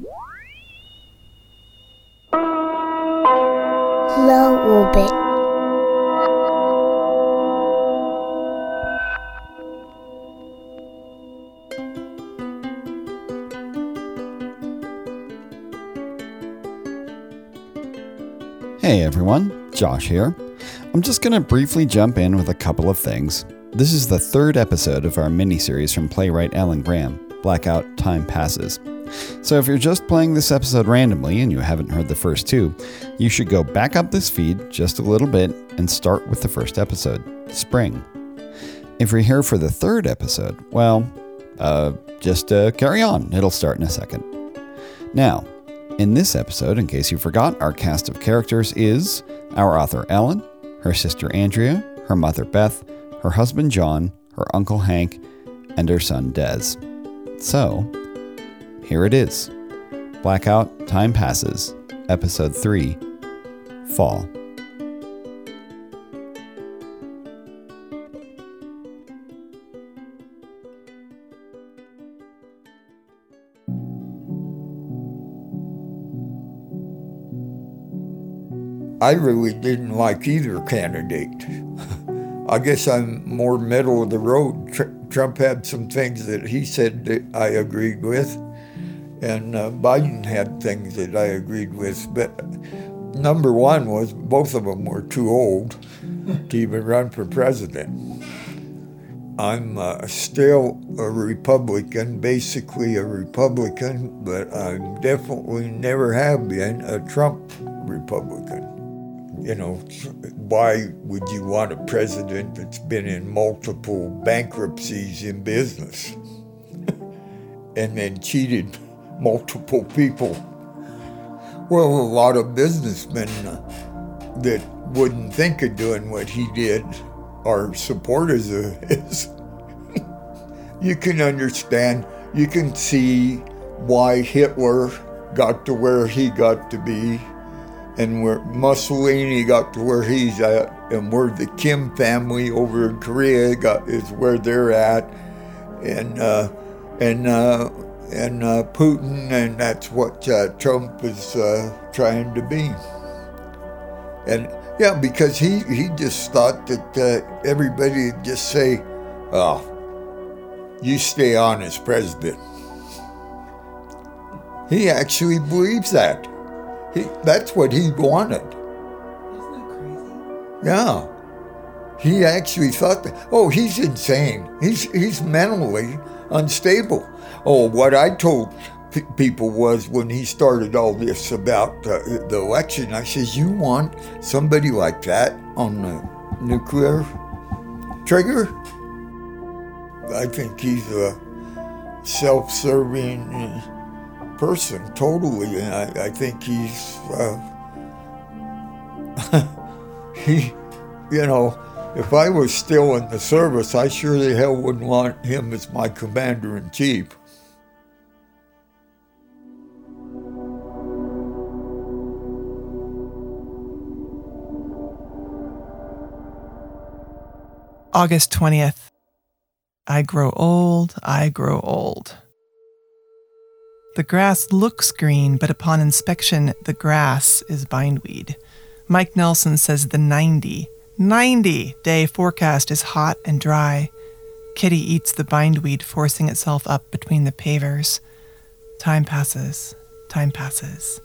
Low orbit. Hey everyone, Josh here. I'm just going to briefly jump in with a couple of things. This is the third episode of our mini-series from playwright Alan Graham, Blackout Time Passes. So if you're just playing this episode randomly and you haven't heard the first two, you should go back up this feed just a little bit and start with the first episode, Spring. If you're here for the third episode, well, uh, just uh, carry on. It'll start in a second. Now, in this episode, in case you forgot, our cast of characters is our author Ellen, her sister Andrea, her mother Beth, her husband John, her uncle Hank, and her son Des. So, here it is Blackout Time Passes, Episode 3 Fall. I really didn't like either candidate. I guess I'm more middle of the road. Tr- Trump had some things that he said that I agreed with, and uh, Biden had things that I agreed with. But number one was both of them were too old to even run for president. I'm uh, still a Republican, basically a Republican, but I definitely never have been a Trump Republican you know, why would you want a president that's been in multiple bankruptcies in business and then cheated multiple people? Well, a lot of businessmen that wouldn't think of doing what he did are supporters of his. you can understand, you can see why Hitler got to where he got to be and where Mussolini got to where he's at, and where the Kim family over in Korea got is where they're at, and uh, and uh, and uh, Putin, and that's what uh, Trump is uh, trying to be. And yeah, because he he just thought that uh, everybody would just say, "Oh, you stay on as president." He actually believes that. He, that's what he wanted. Isn't that crazy? Yeah. He actually thought that. Oh, he's insane. He's he's mentally unstable. Oh, what I told p- people was when he started all this about uh, the election, I says, "You want somebody like that on the nuclear trigger?" I think he's a self-serving uh, person, totally, and I, I think he's uh, he, you know, if I was still in the service, I sure the hell wouldn't want him as my commander in chief. August 20th. I grow old, I grow old. The grass looks green, but upon inspection, the grass is bindweed. Mike Nelson says the 90, 90 day forecast is hot and dry. Kitty eats the bindweed, forcing itself up between the pavers. Time passes, time passes.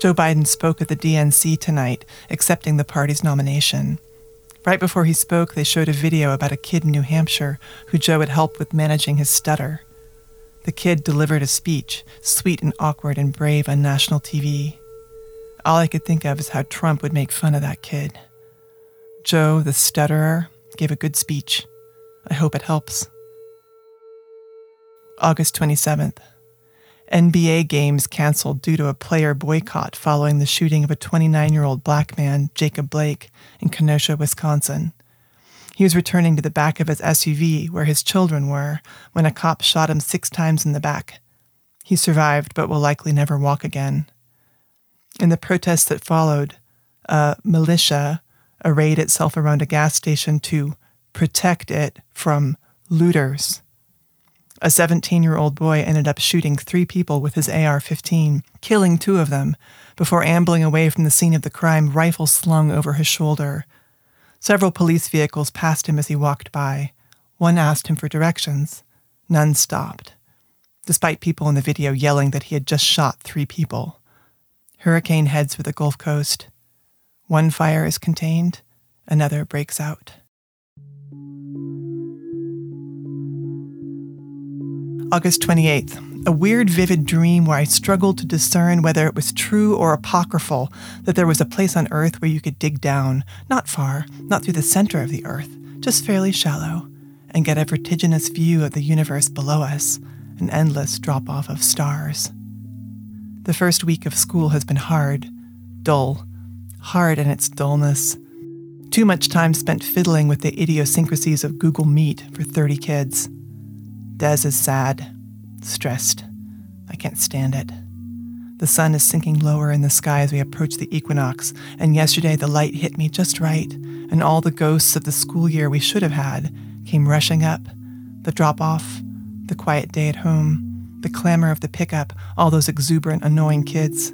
Joe Biden spoke at the DNC tonight, accepting the party's nomination. Right before he spoke, they showed a video about a kid in New Hampshire who Joe had helped with managing his stutter. The kid delivered a speech, sweet and awkward and brave, on national TV. All I could think of is how Trump would make fun of that kid. Joe, the stutterer, gave a good speech. I hope it helps. August 27th. NBA games canceled due to a player boycott following the shooting of a 29 year old black man, Jacob Blake, in Kenosha, Wisconsin. He was returning to the back of his SUV where his children were when a cop shot him six times in the back. He survived but will likely never walk again. In the protests that followed, a militia arrayed itself around a gas station to protect it from looters. A 17 year old boy ended up shooting three people with his AR 15, killing two of them, before ambling away from the scene of the crime, rifle slung over his shoulder. Several police vehicles passed him as he walked by. One asked him for directions. None stopped, despite people in the video yelling that he had just shot three people. Hurricane heads for the Gulf Coast. One fire is contained, another breaks out. August 28th, a weird, vivid dream where I struggled to discern whether it was true or apocryphal that there was a place on Earth where you could dig down, not far, not through the center of the Earth, just fairly shallow, and get a vertiginous view of the universe below us, an endless drop off of stars. The first week of school has been hard, dull, hard in its dullness. Too much time spent fiddling with the idiosyncrasies of Google Meet for 30 kids. Des is sad, stressed. I can't stand it. The sun is sinking lower in the sky as we approach the equinox, and yesterday the light hit me just right, and all the ghosts of the school year we should have had came rushing up the drop off, the quiet day at home, the clamor of the pickup, all those exuberant, annoying kids.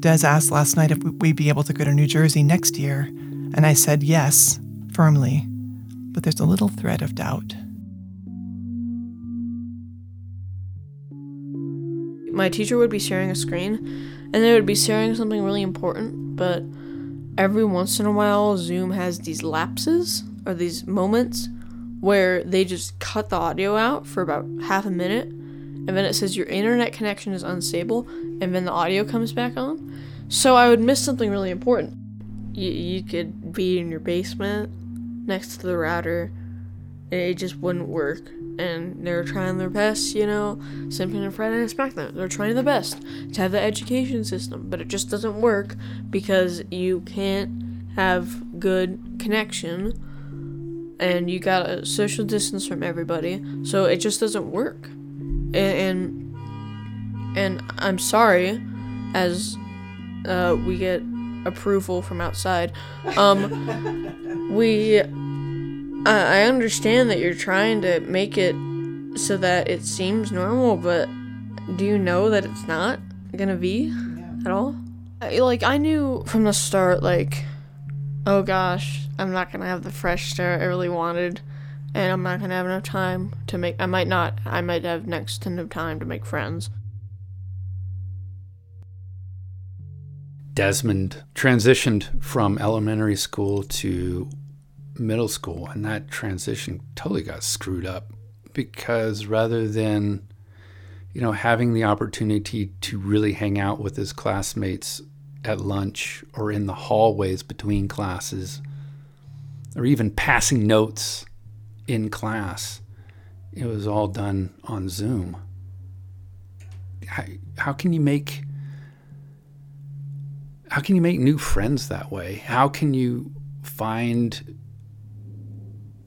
Des asked last night if we'd be able to go to New Jersey next year, and I said yes, firmly, but there's a little thread of doubt. my teacher would be sharing a screen and they would be sharing something really important, but every once in a while, Zoom has these lapses or these moments where they just cut the audio out for about half a minute and then it says your internet connection is unstable and then the audio comes back on. So I would miss something really important. You, you could be in your basement next to the router and it just wouldn't work. And they're trying their best, you know, Simpson and Friday Night SmackDown. They're trying their best to have the education system, but it just doesn't work because you can't have good connection and you got a social distance from everybody, so it just doesn't work. And and, and I'm sorry, as uh, we get approval from outside. Um, we I understand that you're trying to make it so that it seems normal, but do you know that it's not gonna be at all? Like, I knew from the start, like, oh gosh, I'm not gonna have the fresh start I really wanted, and I'm not gonna have enough time to make. I might not. I might have next to no time to make friends. Desmond transitioned from elementary school to middle school, and that transition totally got screwed up because rather than you know having the opportunity to really hang out with his classmates at lunch or in the hallways between classes or even passing notes in class it was all done on zoom how, how can you make how can you make new friends that way how can you find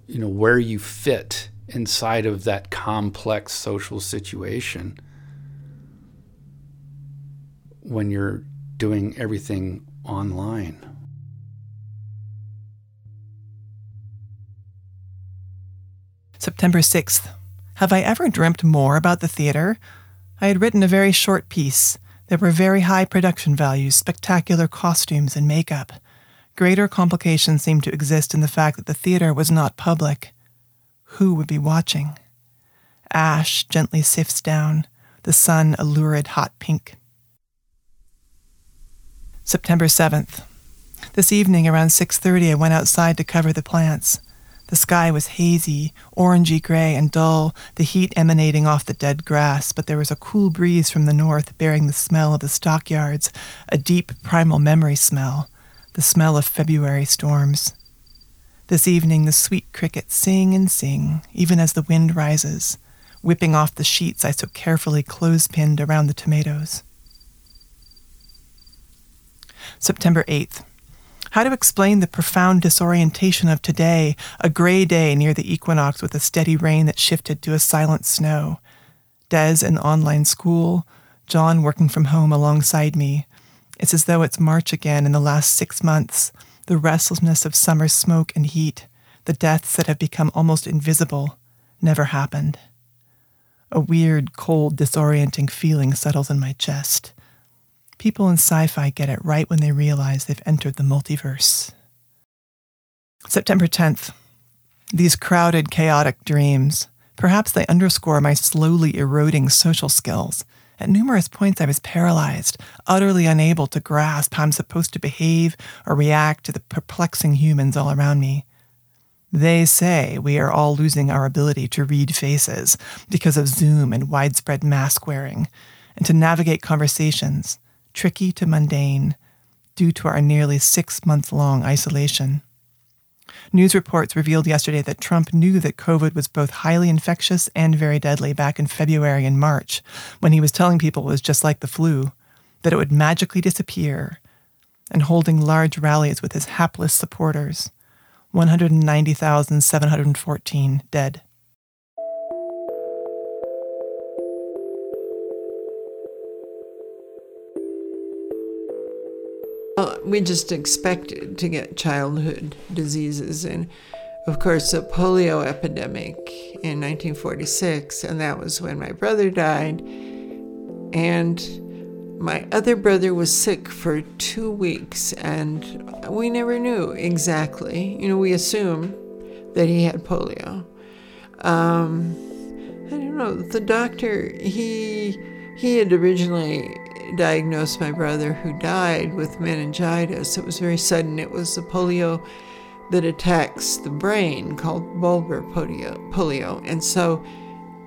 you know where you fit inside of that complex social situation when you're doing everything online. September 6th. Have I ever dreamt more about the theater? I had written a very short piece. There were very high production values, spectacular costumes, and makeup. Greater complications seemed to exist in the fact that the theater was not public. Who would be watching? Ash gently sifts down, the sun a lurid hot pink. September 7th. This evening around 6:30 I went outside to cover the plants. The sky was hazy, orangey gray and dull, the heat emanating off the dead grass, but there was a cool breeze from the north bearing the smell of the stockyards, a deep primal memory smell, the smell of February storms. This evening, the sweet crickets sing and sing, even as the wind rises, whipping off the sheets I so carefully close pinned around the tomatoes. September 8th. How to explain the profound disorientation of today, a gray day near the equinox with a steady rain that shifted to a silent snow. Des in online school, John working from home alongside me, it's as though it's March again in the last six months, the restlessness of summer smoke and heat, the deaths that have become almost invisible, never happened. A weird, cold, disorienting feeling settles in my chest. People in sci fi get it right when they realize they've entered the multiverse. September 10th. These crowded, chaotic dreams. Perhaps they underscore my slowly eroding social skills. At numerous points, I was paralyzed, utterly unable to grasp how I'm supposed to behave or react to the perplexing humans all around me. They say we are all losing our ability to read faces because of Zoom and widespread mask wearing, and to navigate conversations, tricky to mundane, due to our nearly six month long isolation. News reports revealed yesterday that Trump knew that COVID was both highly infectious and very deadly back in February and March, when he was telling people it was just like the flu, that it would magically disappear, and holding large rallies with his hapless supporters. 190,714 dead. We just expected to get childhood diseases. And of course, the polio epidemic in 1946, and that was when my brother died. And my other brother was sick for two weeks, and we never knew exactly. You know, we assumed that he had polio. Um, I don't know. The doctor, he he had originally diagnosed my brother who died with meningitis. It was very sudden. It was the polio that attacks the brain called bulbar polio. polio. And so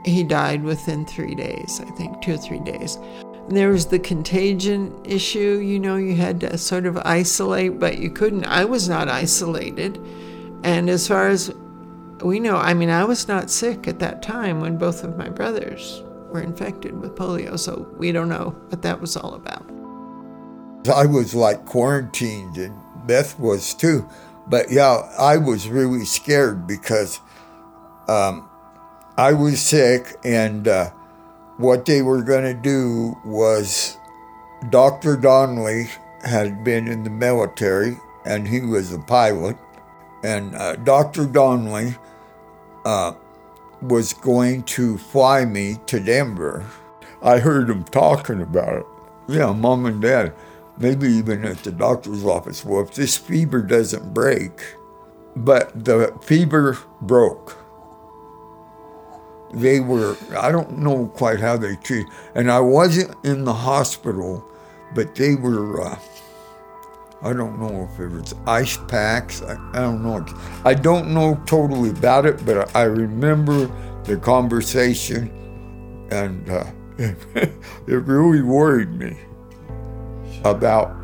he died within three days, I think, two or three days. And there was the contagion issue. You know, you had to sort of isolate, but you couldn't. I was not isolated. And as far as we know, I mean, I was not sick at that time when both of my brothers were infected with polio, so we don't know what that was all about. I was like quarantined, and Beth was too. But yeah, I was really scared because um, I was sick, and uh, what they were going to do was Dr. Donnelly had been in the military, and he was a pilot. And uh, Dr. Donnelly uh, was going to fly me to Denver. I heard him talking about it. Yeah, mom and dad, maybe even at the doctor's office. Well, if this fever doesn't break, but the fever broke. They were, I don't know quite how they treated, and I wasn't in the hospital, but they were, uh, I don't know if it was ice packs. I, I don't know. I don't know totally about it, but I remember the conversation, and uh, it really worried me about,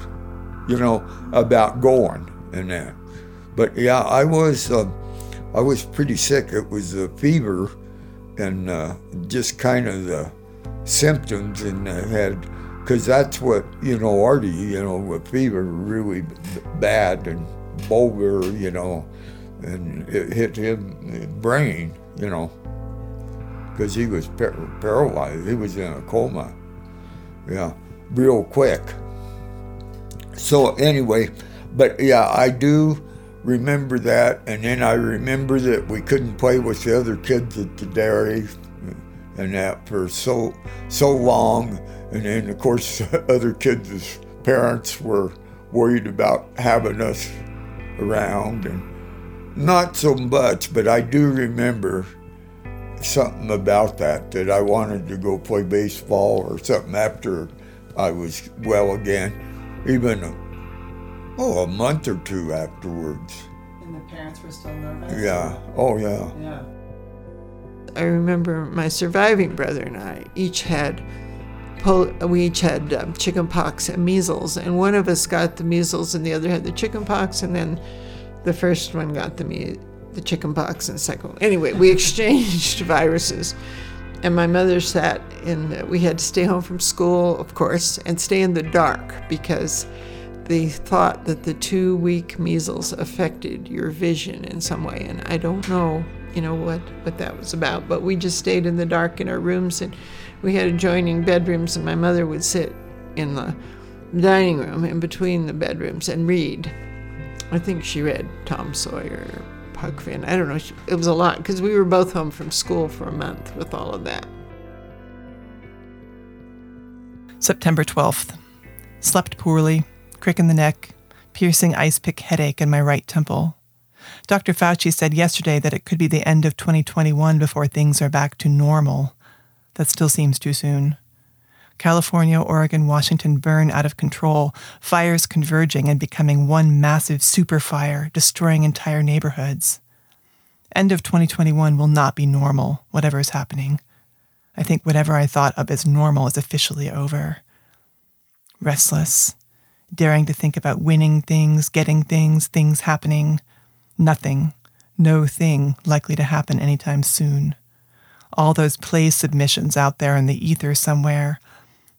you know, about going and that. But yeah, I was, uh, I was pretty sick. It was a fever, and uh, just kind of the symptoms, and I had because that's what you know Artie, you know, with fever really bad and bulbar, you know, and it hit him uh, brain, you know, because he was par- paralyzed. He was in a coma, yeah, real quick. So anyway, but yeah, I do remember that, and then I remember that we couldn't play with the other kids at the dairy uh, and that for so so long and then, of course, other kids' parents were worried about having us around, and not so much, but I do remember something about that that I wanted to go play baseball or something after I was well again, even oh a month or two afterwards. And the parents were still nervous. Yeah. Oh yeah. Yeah. I remember my surviving brother and I each had we each had um, chicken pox and measles, and one of us got the measles and the other had the chicken pox, and then the first one got the me- the chicken pox and the second one. Anyway, we exchanged viruses, and my mother sat in. We had to stay home from school, of course, and stay in the dark because they thought that the two week measles affected your vision in some way, and I don't know, you know what what that was about, but we just stayed in the dark in our rooms and we had adjoining bedrooms, and my mother would sit in the dining room in between the bedrooms and read. I think she read Tom Sawyer, Huck Finn. I don't know. It was a lot because we were both home from school for a month with all of that. September 12th. Slept poorly, crick in the neck, piercing ice pick headache in my right temple. Dr. Fauci said yesterday that it could be the end of 2021 before things are back to normal. That still seems too soon. California, Oregon, Washington burn out of control, fires converging and becoming one massive super fire, destroying entire neighborhoods. End of 2021 will not be normal, whatever is happening. I think whatever I thought of as normal is officially over. Restless, daring to think about winning things, getting things, things happening. Nothing, no thing likely to happen anytime soon. All those play submissions out there in the ether somewhere,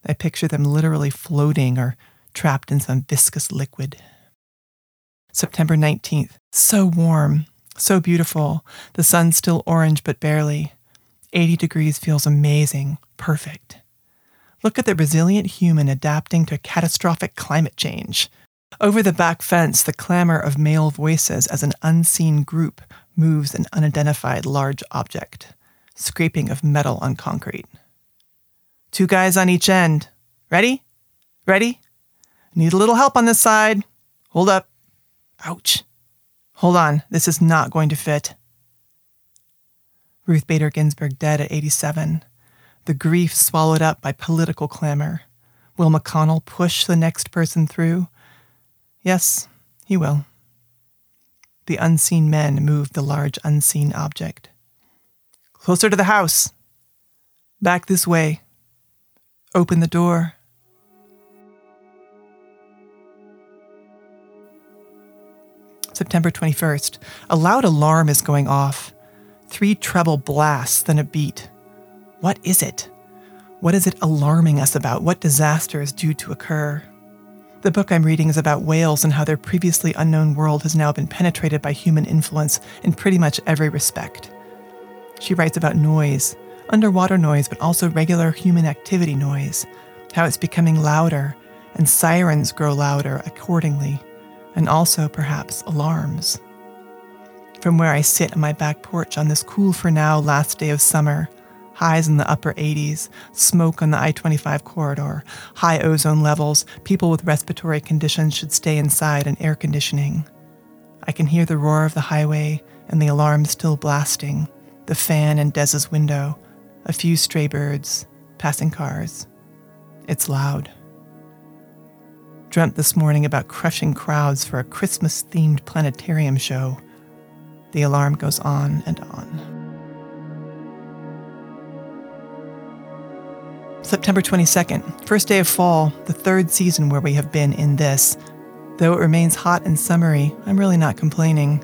I picture them literally floating or trapped in some viscous liquid. September 19th. So warm, so beautiful. The sun's still orange, but barely. 80 degrees feels amazing, perfect. Look at the resilient human adapting to catastrophic climate change. Over the back fence, the clamor of male voices as an unseen group moves an unidentified large object, scraping of metal on concrete. Two guys on each end. Ready? Ready? Need a little help on this side. Hold up. Ouch. Hold on, this is not going to fit. Ruth Bader Ginsburg dead at 87. The grief swallowed up by political clamor. Will McConnell push the next person through? Yes, he will. The unseen men moved the large unseen object. Closer to the house. Back this way. Open the door. September 21st. A loud alarm is going off. Three treble blasts, then a beat. What is it? What is it alarming us about? What disaster is due to occur? The book I'm reading is about whales and how their previously unknown world has now been penetrated by human influence in pretty much every respect. She writes about noise, underwater noise, but also regular human activity noise, how it's becoming louder, and sirens grow louder accordingly, and also perhaps alarms. From where I sit on my back porch on this cool for now last day of summer, highs in the upper 80s, smoke on the I 25 corridor, high ozone levels, people with respiratory conditions should stay inside and air conditioning. I can hear the roar of the highway and the alarm still blasting, the fan in Des's window, a few stray birds, passing cars. It's loud. Dreamt this morning about crushing crowds for a Christmas themed planetarium show. The alarm goes on and on. September 22nd, first day of fall, the third season where we have been in this. Though it remains hot and summery, I'm really not complaining.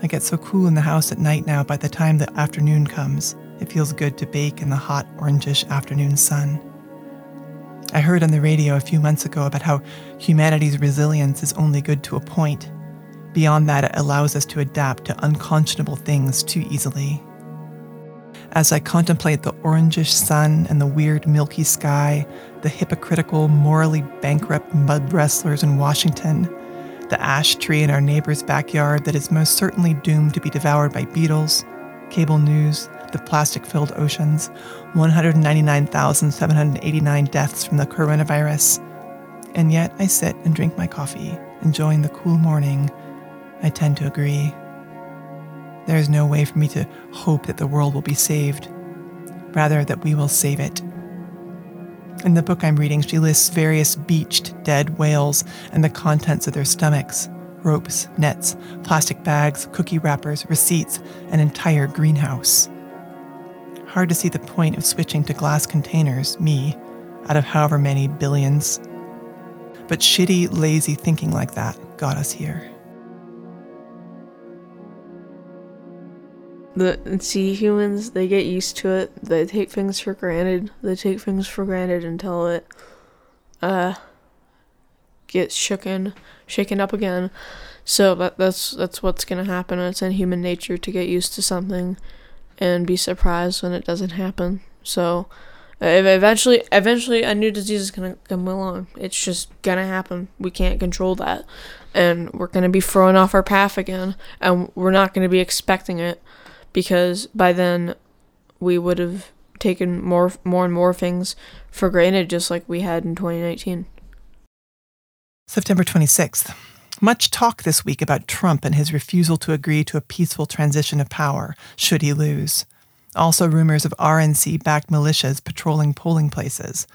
I get so cool in the house at night now by the time the afternoon comes. It feels good to bake in the hot orangish afternoon sun. I heard on the radio a few months ago about how humanity's resilience is only good to a point. Beyond that, it allows us to adapt to unconscionable things too easily. As I contemplate the orangish sun and the weird milky sky, the hypocritical, morally bankrupt mud wrestlers in Washington, the ash tree in our neighbor's backyard that is most certainly doomed to be devoured by beetles, cable news, the plastic filled oceans, 199,789 deaths from the coronavirus. And yet I sit and drink my coffee, enjoying the cool morning. I tend to agree. There is no way for me to hope that the world will be saved, rather, that we will save it. In the book I'm reading, she lists various beached dead whales and the contents of their stomachs ropes, nets, plastic bags, cookie wrappers, receipts, an entire greenhouse. Hard to see the point of switching to glass containers, me, out of however many billions. But shitty, lazy thinking like that got us here. The see humans, they get used to it. They take things for granted. They take things for granted until it uh gets shooken, shaken up again. So that that's that's what's gonna happen. It's in human nature to get used to something and be surprised when it doesn't happen. So eventually eventually a new disease is gonna come along. It's just gonna happen. We can't control that. And we're gonna be thrown off our path again and we're not gonna be expecting it because by then we would have taken more more and more things for granted just like we had in 2019. September 26th. Much talk this week about Trump and his refusal to agree to a peaceful transition of power, should he lose. Also, rumors of RNC backed militias patrolling polling places.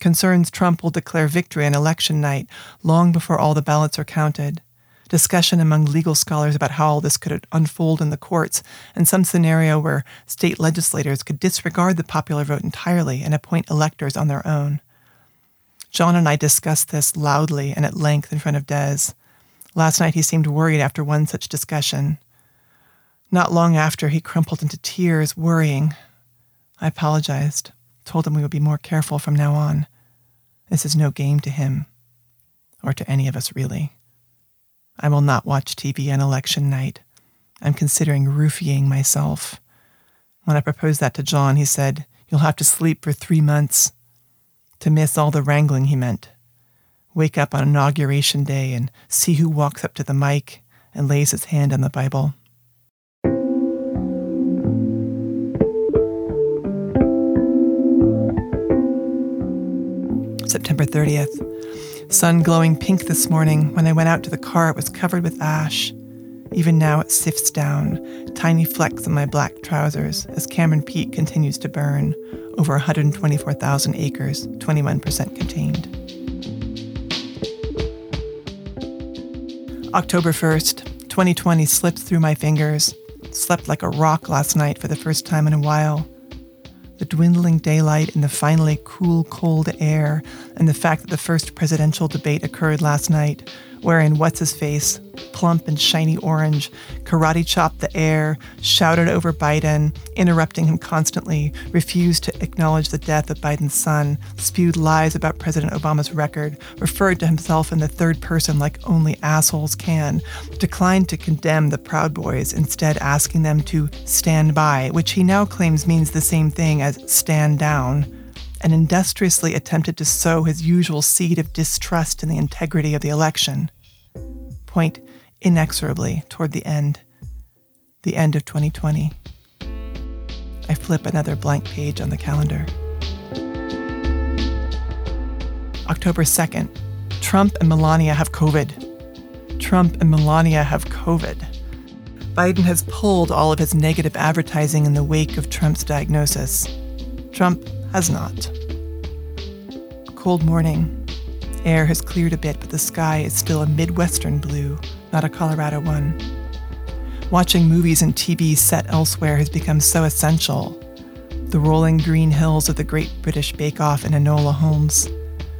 Concerns Trump will declare victory on election night long before all the ballots are counted. Discussion among legal scholars about how all this could unfold in the courts, and some scenario where state legislators could disregard the popular vote entirely and appoint electors on their own. John and I discussed this loudly and at length in front of Des. Last night he seemed worried after one such discussion. Not long after, he crumpled into tears, worrying. I apologized, told him we would be more careful from now on. This is no game to him, or to any of us, really. I will not watch TV on election night. I'm considering roofying myself. When I proposed that to John, he said, You'll have to sleep for three months. To miss all the wrangling, he meant. Wake up on inauguration day and see who walks up to the mic and lays his hand on the Bible. September 30th. Sun glowing pink this morning. When I went out to the car, it was covered with ash. Even now, it sifts down, tiny flecks on my black trousers as Cameron Peak continues to burn, over 124,000 acres, 21% contained. October 1st, 2020 slipped through my fingers. Slept like a rock last night for the first time in a while the dwindling daylight and the finally cool, cold air, and the fact that the first presidential debate occurred last night, wherein What's His Face, plump and shiny orange, karate chopped the air, shouted over Biden, interrupting him constantly, refused to acknowledge the death of Biden's son, spewed lies about President Obama's record, referred to himself in the third person like only assholes can, declined to condemn the Proud Boys, instead asking them to stand by, which he now claims means the same thing as stand down and industriously attempted to sow his usual seed of distrust in the integrity of the election. Point inexorably toward the end, the end of 2020. I flip another blank page on the calendar. October 2nd, Trump and Melania have COVID. Trump and Melania have COVID. Biden has pulled all of his negative advertising in the wake of Trump's diagnosis. Trump has not. Cold morning. Air has cleared a bit, but the sky is still a Midwestern blue, not a Colorado one. Watching movies and TV set elsewhere has become so essential. The rolling green hills of the Great British Bake Off in Enola Holmes,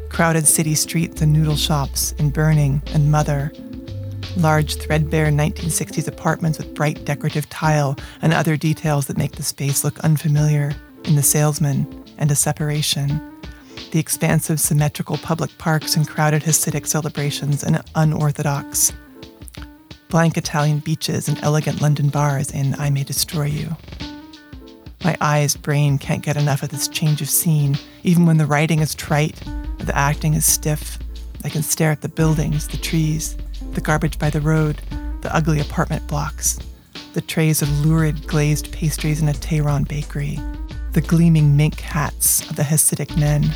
crowded city streets and noodle shops in Burning and Mother, large threadbare 1960s apartments with bright decorative tile and other details that make the space look unfamiliar in The Salesman and A Separation, the expansive symmetrical public parks and crowded Hasidic celebrations and unorthodox blank Italian beaches and elegant London bars in I May Destroy You. My eyes brain can't get enough of this change of scene, even when the writing is trite, the acting is stiff. I can stare at the buildings, the trees, the garbage by the road, the ugly apartment blocks, the trays of lurid glazed pastries in a Tehran bakery, the gleaming mink hats of the Hasidic men,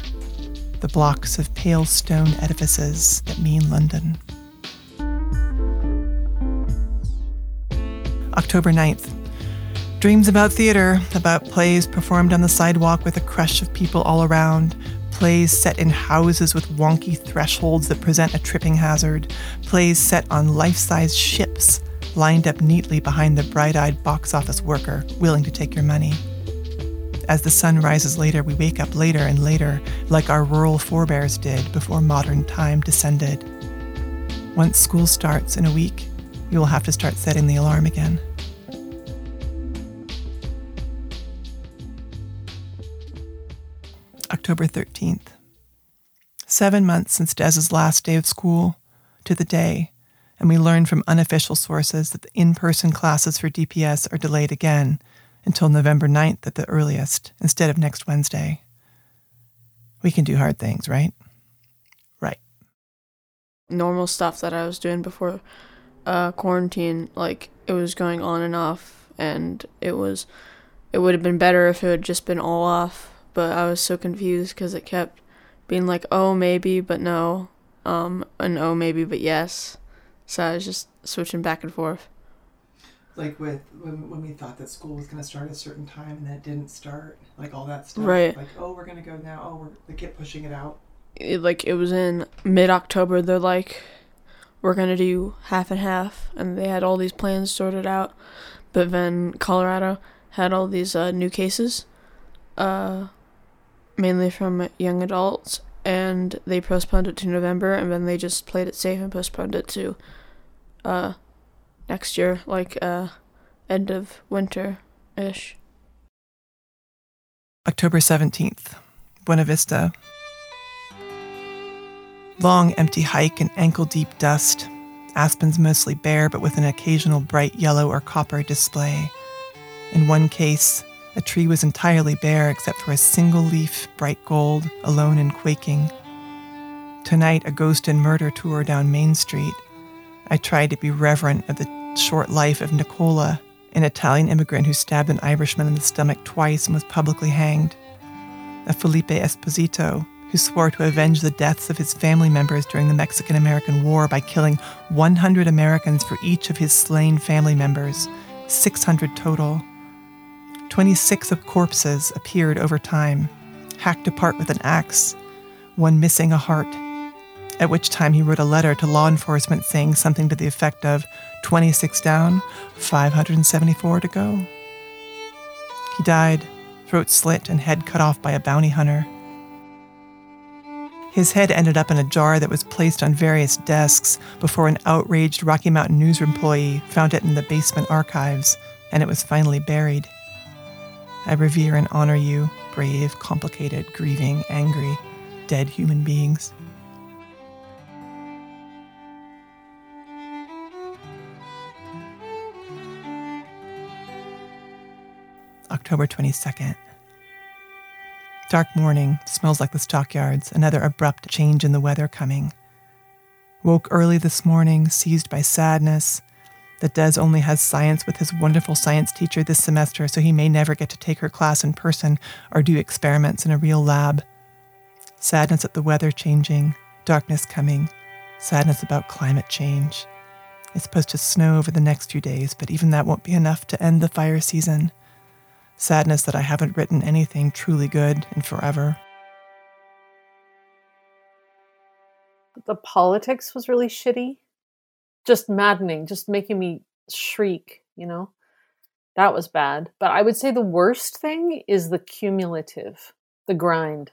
the blocks of pale stone edifices that mean London. October 9th. Dreams about theater, about plays performed on the sidewalk with a crush of people all around, plays set in houses with wonky thresholds that present a tripping hazard, plays set on life size ships lined up neatly behind the bright eyed box office worker willing to take your money. As the sun rises later, we wake up later and later, like our rural forebears did before modern time descended. Once school starts in a week, we will have to start setting the alarm again. October 13th. Seven months since Des's last day of school, to the day, and we learn from unofficial sources that the in person classes for DPS are delayed again until November 9th at the earliest, instead of next Wednesday. We can do hard things, right? Right. Normal stuff that I was doing before uh, quarantine, like it was going on and off, and it was it would have been better if it had just been all off, but I was so confused because it kept being like, oh, maybe, but no, um, and oh, maybe, but yes. So I was just switching back and forth. Like with when, when we thought that school was going to start at a certain time and that didn't start, like all that stuff. Right. Like, oh, we're going to go now. Oh, we're, they kept pushing it out. It, like, it was in mid October, they're like, we're going to do half and half, and they had all these plans sorted out. But then Colorado had all these uh, new cases, uh, mainly from young adults, and they postponed it to November, and then they just played it safe and postponed it to uh, next year, like uh, end of winter ish. October 17th, Buena Vista. Long, empty hike in ankle deep dust. Aspens mostly bare, but with an occasional bright yellow or copper display. In one case, a tree was entirely bare except for a single leaf, bright gold, alone and quaking. Tonight, a ghost and murder tour down Main Street. I tried to be reverent of the short life of Nicola, an Italian immigrant who stabbed an Irishman in the stomach twice and was publicly hanged. Of Felipe Espinosa, who swore to avenge the deaths of his family members during the Mexican American War by killing 100 Americans for each of his slain family members, 600 total. 26 of corpses appeared over time, hacked apart with an axe, one missing a heart. At which time he wrote a letter to law enforcement saying something to the effect of 26 down, 574 to go. He died, throat slit and head cut off by a bounty hunter. His head ended up in a jar that was placed on various desks before an outraged Rocky Mountain News employee found it in the basement archives, and it was finally buried. I revere and honor you, brave, complicated, grieving, angry, dead human beings. October 22nd. Dark morning, smells like the stockyards, another abrupt change in the weather coming. Woke early this morning, seized by sadness that Des only has science with his wonderful science teacher this semester, so he may never get to take her class in person or do experiments in a real lab. Sadness at the weather changing, darkness coming, sadness about climate change. It's supposed to snow over the next few days, but even that won't be enough to end the fire season. Sadness that I haven't written anything truly good in forever. The politics was really shitty. Just maddening, just making me shriek, you know? That was bad. But I would say the worst thing is the cumulative, the grind,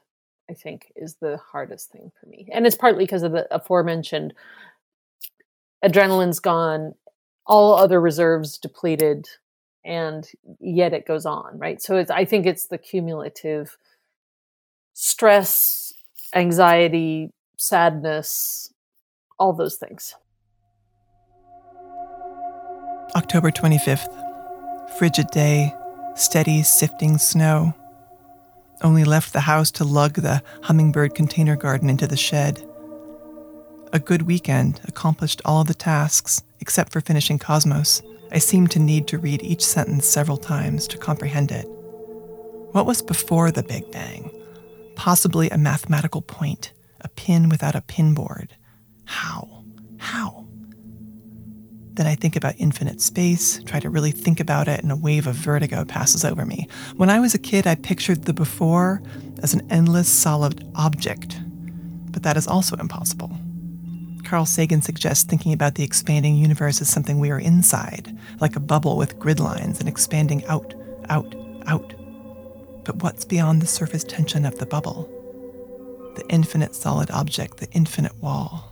I think, is the hardest thing for me. And it's partly because of the aforementioned adrenaline's gone, all other reserves depleted, and yet it goes on, right? So it's I think it's the cumulative stress, anxiety, sadness, all those things. October 25th. Frigid day, steady, sifting snow. Only left the house to lug the hummingbird container garden into the shed. A good weekend accomplished all the tasks except for finishing Cosmos. I seemed to need to read each sentence several times to comprehend it. What was before the Big Bang? Possibly a mathematical point, a pin without a pinboard. How? How? Then I think about infinite space, try to really think about it, and a wave of vertigo passes over me. When I was a kid, I pictured the before as an endless solid object, but that is also impossible. Carl Sagan suggests thinking about the expanding universe as something we are inside, like a bubble with grid lines and expanding out, out, out. But what's beyond the surface tension of the bubble? The infinite solid object, the infinite wall.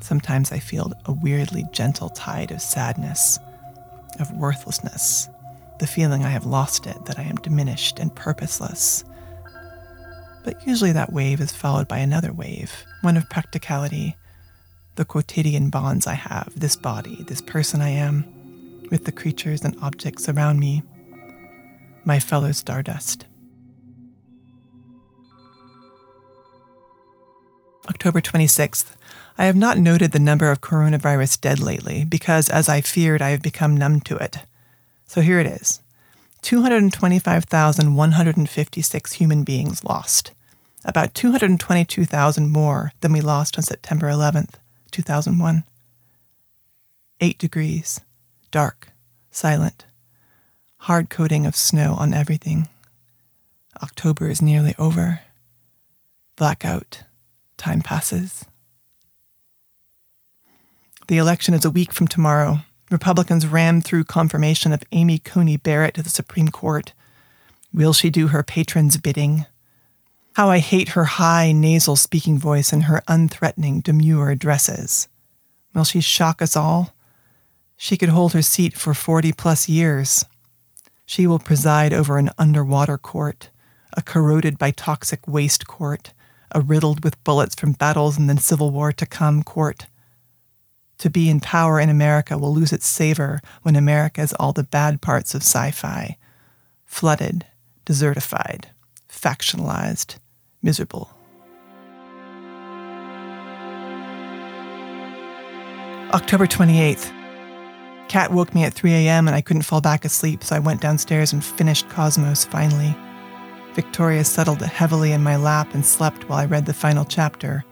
Sometimes I feel a weirdly gentle tide of sadness, of worthlessness, the feeling I have lost it, that I am diminished and purposeless. But usually that wave is followed by another wave, one of practicality, the quotidian bonds I have, this body, this person I am, with the creatures and objects around me, my fellow stardust. October 26th. I have not noted the number of coronavirus dead lately because, as I feared, I have become numb to it. So here it is 225,156 human beings lost, about 222,000 more than we lost on September 11th, 2001. Eight degrees, dark, silent, hard coating of snow on everything. October is nearly over. Blackout. Time passes. The election is a week from tomorrow. Republicans rammed through confirmation of Amy Coney Barrett to the Supreme Court. Will she do her patron's bidding? How I hate her high, nasal speaking voice and her unthreatening, demure addresses. Will she shock us all? She could hold her seat for 40 plus years. She will preside over an underwater court, a corroded by toxic waste court, a riddled with bullets from battles and the Civil War to come court. To be in power in America will lose its savor when America is all the bad parts of sci fi flooded, desertified, factionalized, miserable. October 28th. Cat woke me at 3 a.m. and I couldn't fall back asleep, so I went downstairs and finished Cosmos finally. Victoria settled heavily in my lap and slept while I read the final chapter.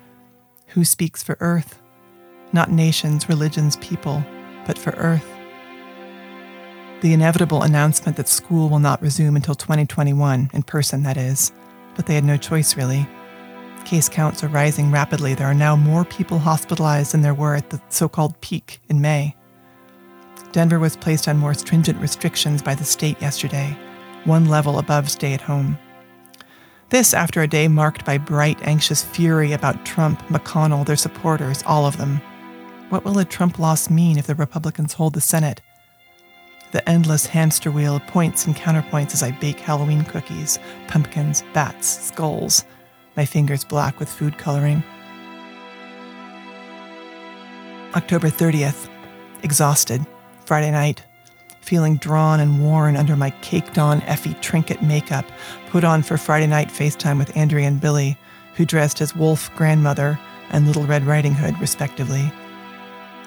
Who speaks for Earth? Not nations, religions, people, but for Earth. The inevitable announcement that school will not resume until 2021, in person, that is. But they had no choice, really. Case counts are rising rapidly. There are now more people hospitalized than there were at the so called peak in May. Denver was placed on more stringent restrictions by the state yesterday, one level above stay at home. This after a day marked by bright, anxious fury about Trump, McConnell, their supporters, all of them. What will a Trump loss mean if the Republicans hold the Senate? The endless hamster wheel of points and counterpoints as I bake Halloween cookies, pumpkins, bats, skulls, my fingers black with food coloring. October 30th, exhausted, Friday night, feeling drawn and worn under my caked on Effie Trinket makeup put on for Friday night FaceTime with Andrea and Billy, who dressed as Wolf grandmother and Little Red Riding Hood, respectively.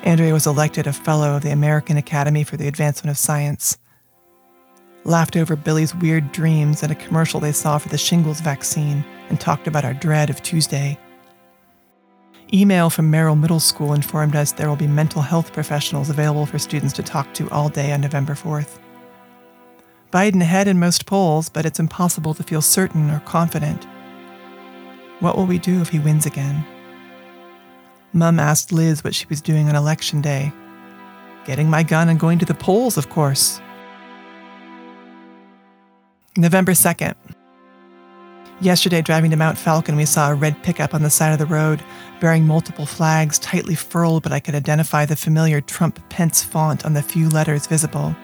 Andrea was elected a Fellow of the American Academy for the Advancement of Science. Laughed over Billy's weird dreams and a commercial they saw for the shingles vaccine and talked about our dread of Tuesday. Email from Merrill Middle School informed us there will be mental health professionals available for students to talk to all day on November 4th. Biden ahead in most polls, but it's impossible to feel certain or confident. What will we do if he wins again? Mum asked Liz what she was doing on election day. Getting my gun and going to the polls, of course. November 2nd. Yesterday, driving to Mount Falcon, we saw a red pickup on the side of the road bearing multiple flags tightly furled, but I could identify the familiar Trump Pence font on the few letters visible.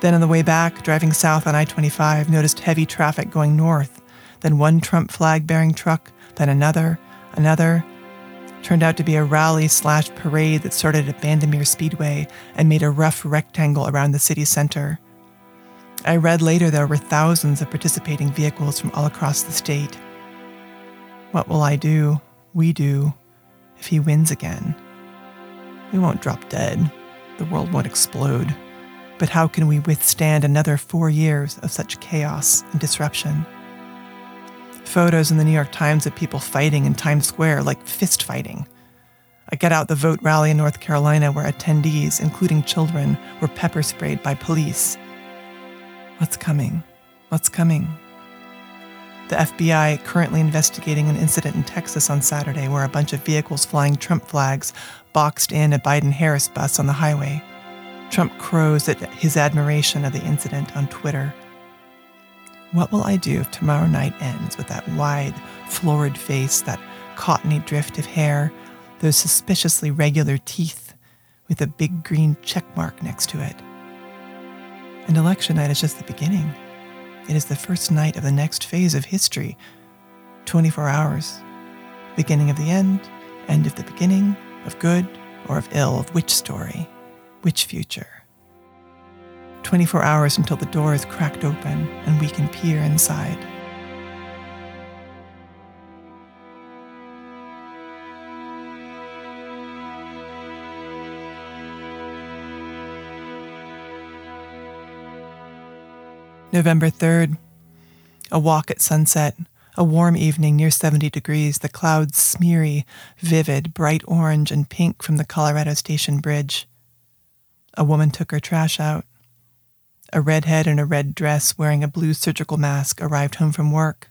Then on the way back, driving south on I 25, noticed heavy traffic going north, then one Trump flag bearing truck, then another, another. Turned out to be a rally slash parade that started at Bandimere Speedway and made a rough rectangle around the city center. I read later there were thousands of participating vehicles from all across the state. What will I do, we do, if he wins again? We won't drop dead. The world won't explode. But how can we withstand another four years of such chaos and disruption? Photos in the New York Times of people fighting in Times Square, like fist fighting. A Get Out the Vote rally in North Carolina where attendees, including children, were pepper sprayed by police What's coming? What's coming? The FBI currently investigating an incident in Texas on Saturday where a bunch of vehicles flying Trump flags boxed in a Biden Harris bus on the highway. Trump crows at his admiration of the incident on Twitter. What will I do if tomorrow night ends with that wide, florid face, that cottony drift of hair, those suspiciously regular teeth with a big green check mark next to it? And election night is just the beginning. It is the first night of the next phase of history 24 hours. Beginning of the end, end of the beginning, of good or of ill, of which story, which future. 24 hours until the door is cracked open and we can peer inside. November 3rd. A walk at sunset. A warm evening near 70 degrees, the clouds smeary, vivid, bright orange and pink from the Colorado Station Bridge. A woman took her trash out. A redhead in a red dress wearing a blue surgical mask arrived home from work.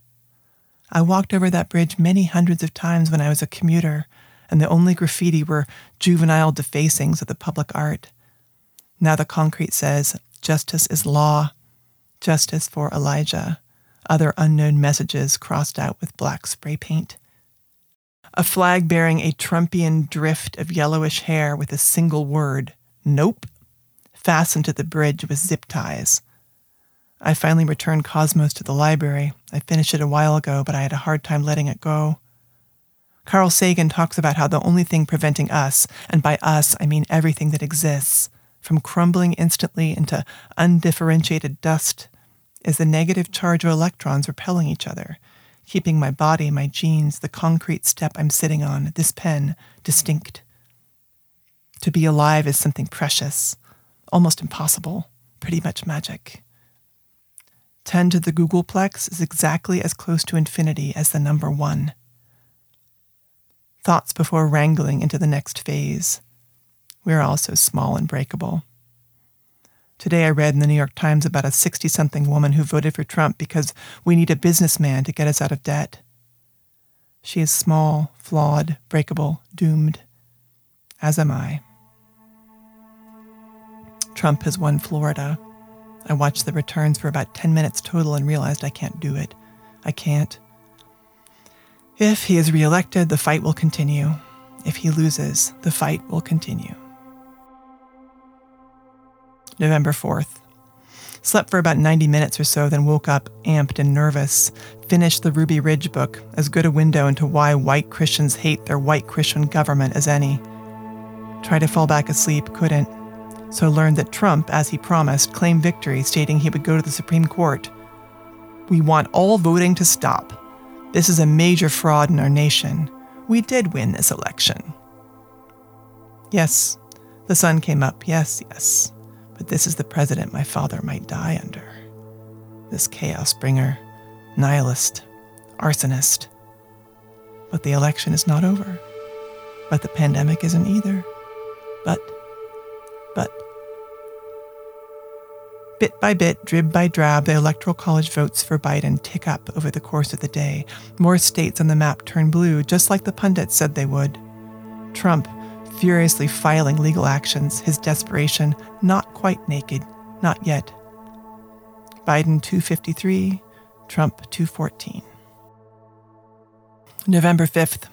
I walked over that bridge many hundreds of times when I was a commuter, and the only graffiti were juvenile defacings of the public art. Now the concrete says, Justice is law. Justice for Elijah. Other unknown messages crossed out with black spray paint. A flag bearing a Trumpian drift of yellowish hair with a single word, Nope, fastened to the bridge with zip ties. I finally returned Cosmos to the library. I finished it a while ago, but I had a hard time letting it go. Carl Sagan talks about how the only thing preventing us, and by us I mean everything that exists, from crumbling instantly into undifferentiated dust, is the negative charge of electrons repelling each other, keeping my body, my genes, the concrete step I'm sitting on, this pen, distinct. To be alive is something precious, almost impossible, pretty much magic. 10 to the googolplex is exactly as close to infinity as the number 1. Thoughts before wrangling into the next phase. We are all so small and breakable. Today I read in the New York Times about a 60 something woman who voted for Trump because we need a businessman to get us out of debt. She is small, flawed, breakable, doomed. As am I. Trump has won Florida. I watched the returns for about 10 minutes total and realized I can't do it. I can't. If he is reelected, the fight will continue. If he loses, the fight will continue. November 4th. Slept for about 90 minutes or so, then woke up amped and nervous. Finished the Ruby Ridge book, as good a window into why white Christians hate their white Christian government as any. Tried to fall back asleep, couldn't. So learned that Trump, as he promised, claimed victory, stating he would go to the Supreme Court. We want all voting to stop. This is a major fraud in our nation. We did win this election. Yes, the sun came up. Yes, yes. But this is the president my father might die under. This chaos bringer, nihilist, arsonist. But the election is not over. But the pandemic isn't either. But, but. Bit by bit, drib by drab, the Electoral College votes for Biden tick up over the course of the day. More states on the map turn blue, just like the pundits said they would. Trump, furiously filing legal actions, his desperation not quite naked, not yet. Biden 253, Trump 214. November 5th.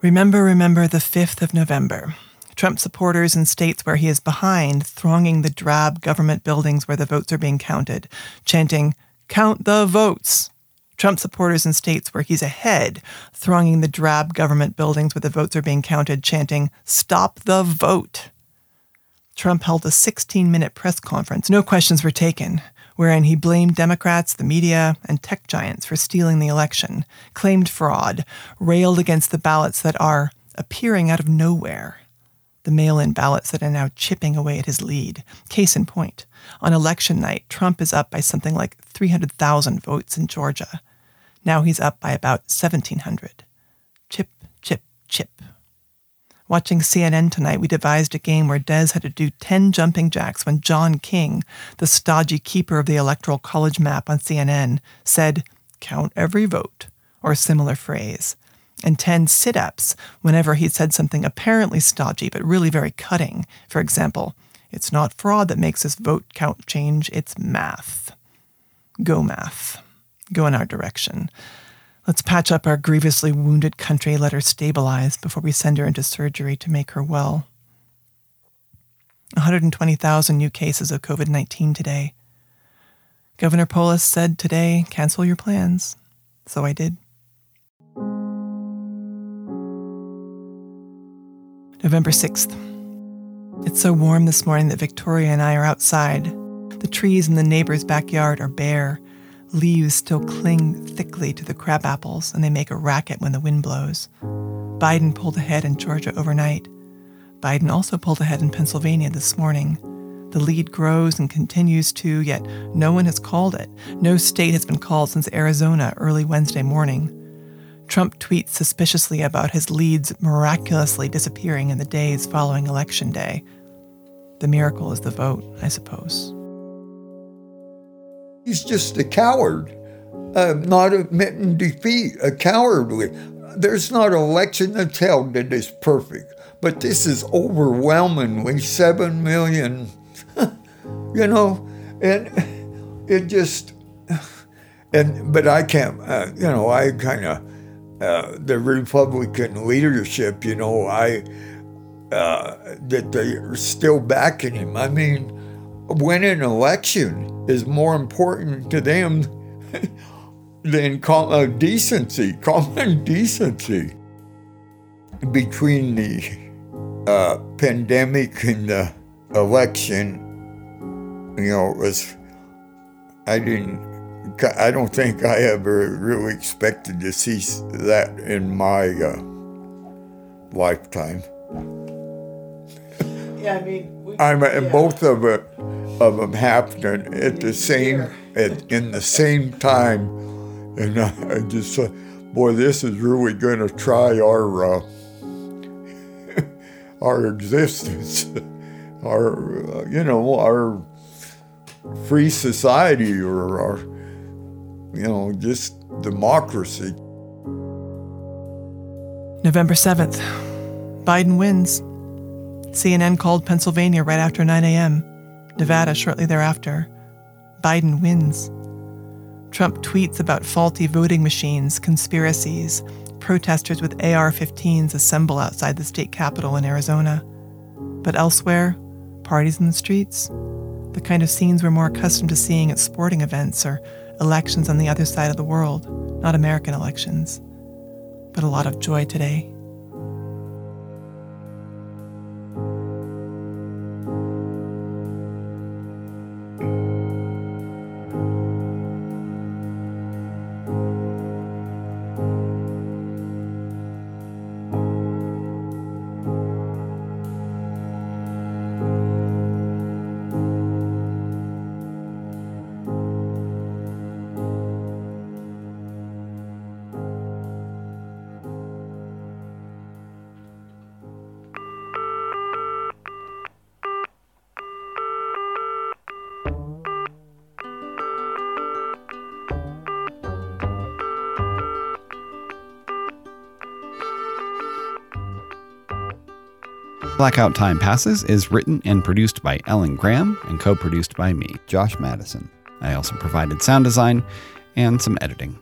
Remember, remember the 5th of November. Trump supporters in states where he is behind, thronging the drab government buildings where the votes are being counted, chanting, Count the votes! Trump supporters in states where he's ahead, thronging the drab government buildings where the votes are being counted, chanting, Stop the vote! Trump held a 16 minute press conference, no questions were taken, wherein he blamed Democrats, the media, and tech giants for stealing the election, claimed fraud, railed against the ballots that are appearing out of nowhere, the mail in ballots that are now chipping away at his lead. Case in point, on election night, Trump is up by something like 300,000 votes in Georgia. Now he's up by about 1,700. Chip, chip, chip. Watching CNN tonight, we devised a game where Des had to do 10 jumping jacks when John King, the stodgy keeper of the Electoral College map on CNN, said, Count every vote, or a similar phrase, and 10 sit ups whenever he said something apparently stodgy but really very cutting. For example, it's not fraud that makes this vote count change, it's math. Go math. Go in our direction. Let's patch up our grievously wounded country, let her stabilize before we send her into surgery to make her well. 120,000 new cases of COVID 19 today. Governor Polis said today, cancel your plans. So I did. November 6th. It's so warm this morning that Victoria and I are outside. The trees in the neighbor's backyard are bare. Leaves still cling thickly to the crab apples, and they make a racket when the wind blows. Biden pulled ahead in Georgia overnight. Biden also pulled ahead in Pennsylvania this morning. The lead grows and continues to, yet no one has called it. No state has been called since Arizona early Wednesday morning. Trump tweets suspiciously about his leads miraculously disappearing in the days following Election Day. The miracle is the vote, I suppose. He's just a coward, uh, not admitting defeat, a cowardly. There's not an election that's held that is perfect, but this is overwhelmingly 7 million, you know, and it just, and, but I can't, uh, you know, I kind of, uh, the Republican leadership, you know, I, uh, that they're still backing him. I mean, winning an election is more important to them than com- uh, decency, common decency. Between the uh, pandemic and the election, you know, it was, I didn't, I don't think I ever really expected to see that in my uh, lifetime. Yeah, I mean, we, I'm and both of it, of them happening at the same at, in the same time, and I, I just thought, boy, this is really going to try our uh, our existence, our uh, you know our free society or our you know just democracy. November 7th. Biden wins. CNN called Pennsylvania right after 9 a.m., Nevada shortly thereafter. Biden wins. Trump tweets about faulty voting machines, conspiracies. Protesters with AR 15s assemble outside the state capitol in Arizona. But elsewhere, parties in the streets. The kind of scenes we're more accustomed to seeing at sporting events or elections on the other side of the world, not American elections. But a lot of joy today. Blackout Time Passes is written and produced by Ellen Graham and co produced by me, Josh Madison. I also provided sound design and some editing.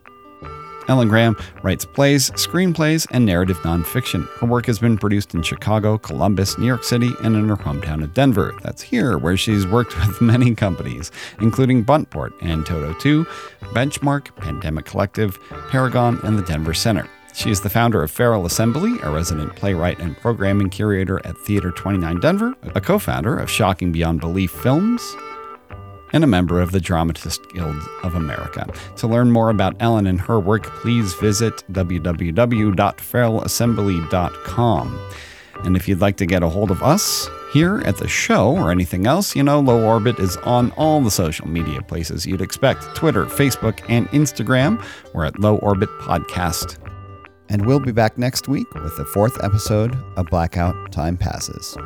Ellen Graham writes plays, screenplays, and narrative nonfiction. Her work has been produced in Chicago, Columbus, New York City, and in her hometown of Denver. That's here, where she's worked with many companies, including Buntport and Toto 2, Benchmark, Pandemic Collective, Paragon, and the Denver Center. She is the founder of Feral Assembly, a resident playwright and programming curator at Theater 29 Denver, a co founder of Shocking Beyond Belief Films, and a member of the Dramatist Guild of America. To learn more about Ellen and her work, please visit www.feralassembly.com. And if you'd like to get a hold of us here at the show or anything else, you know, Low Orbit is on all the social media places you'd expect Twitter, Facebook, and Instagram. We're at Low Orbit Podcast. And we'll be back next week with the fourth episode of Blackout Time Passes.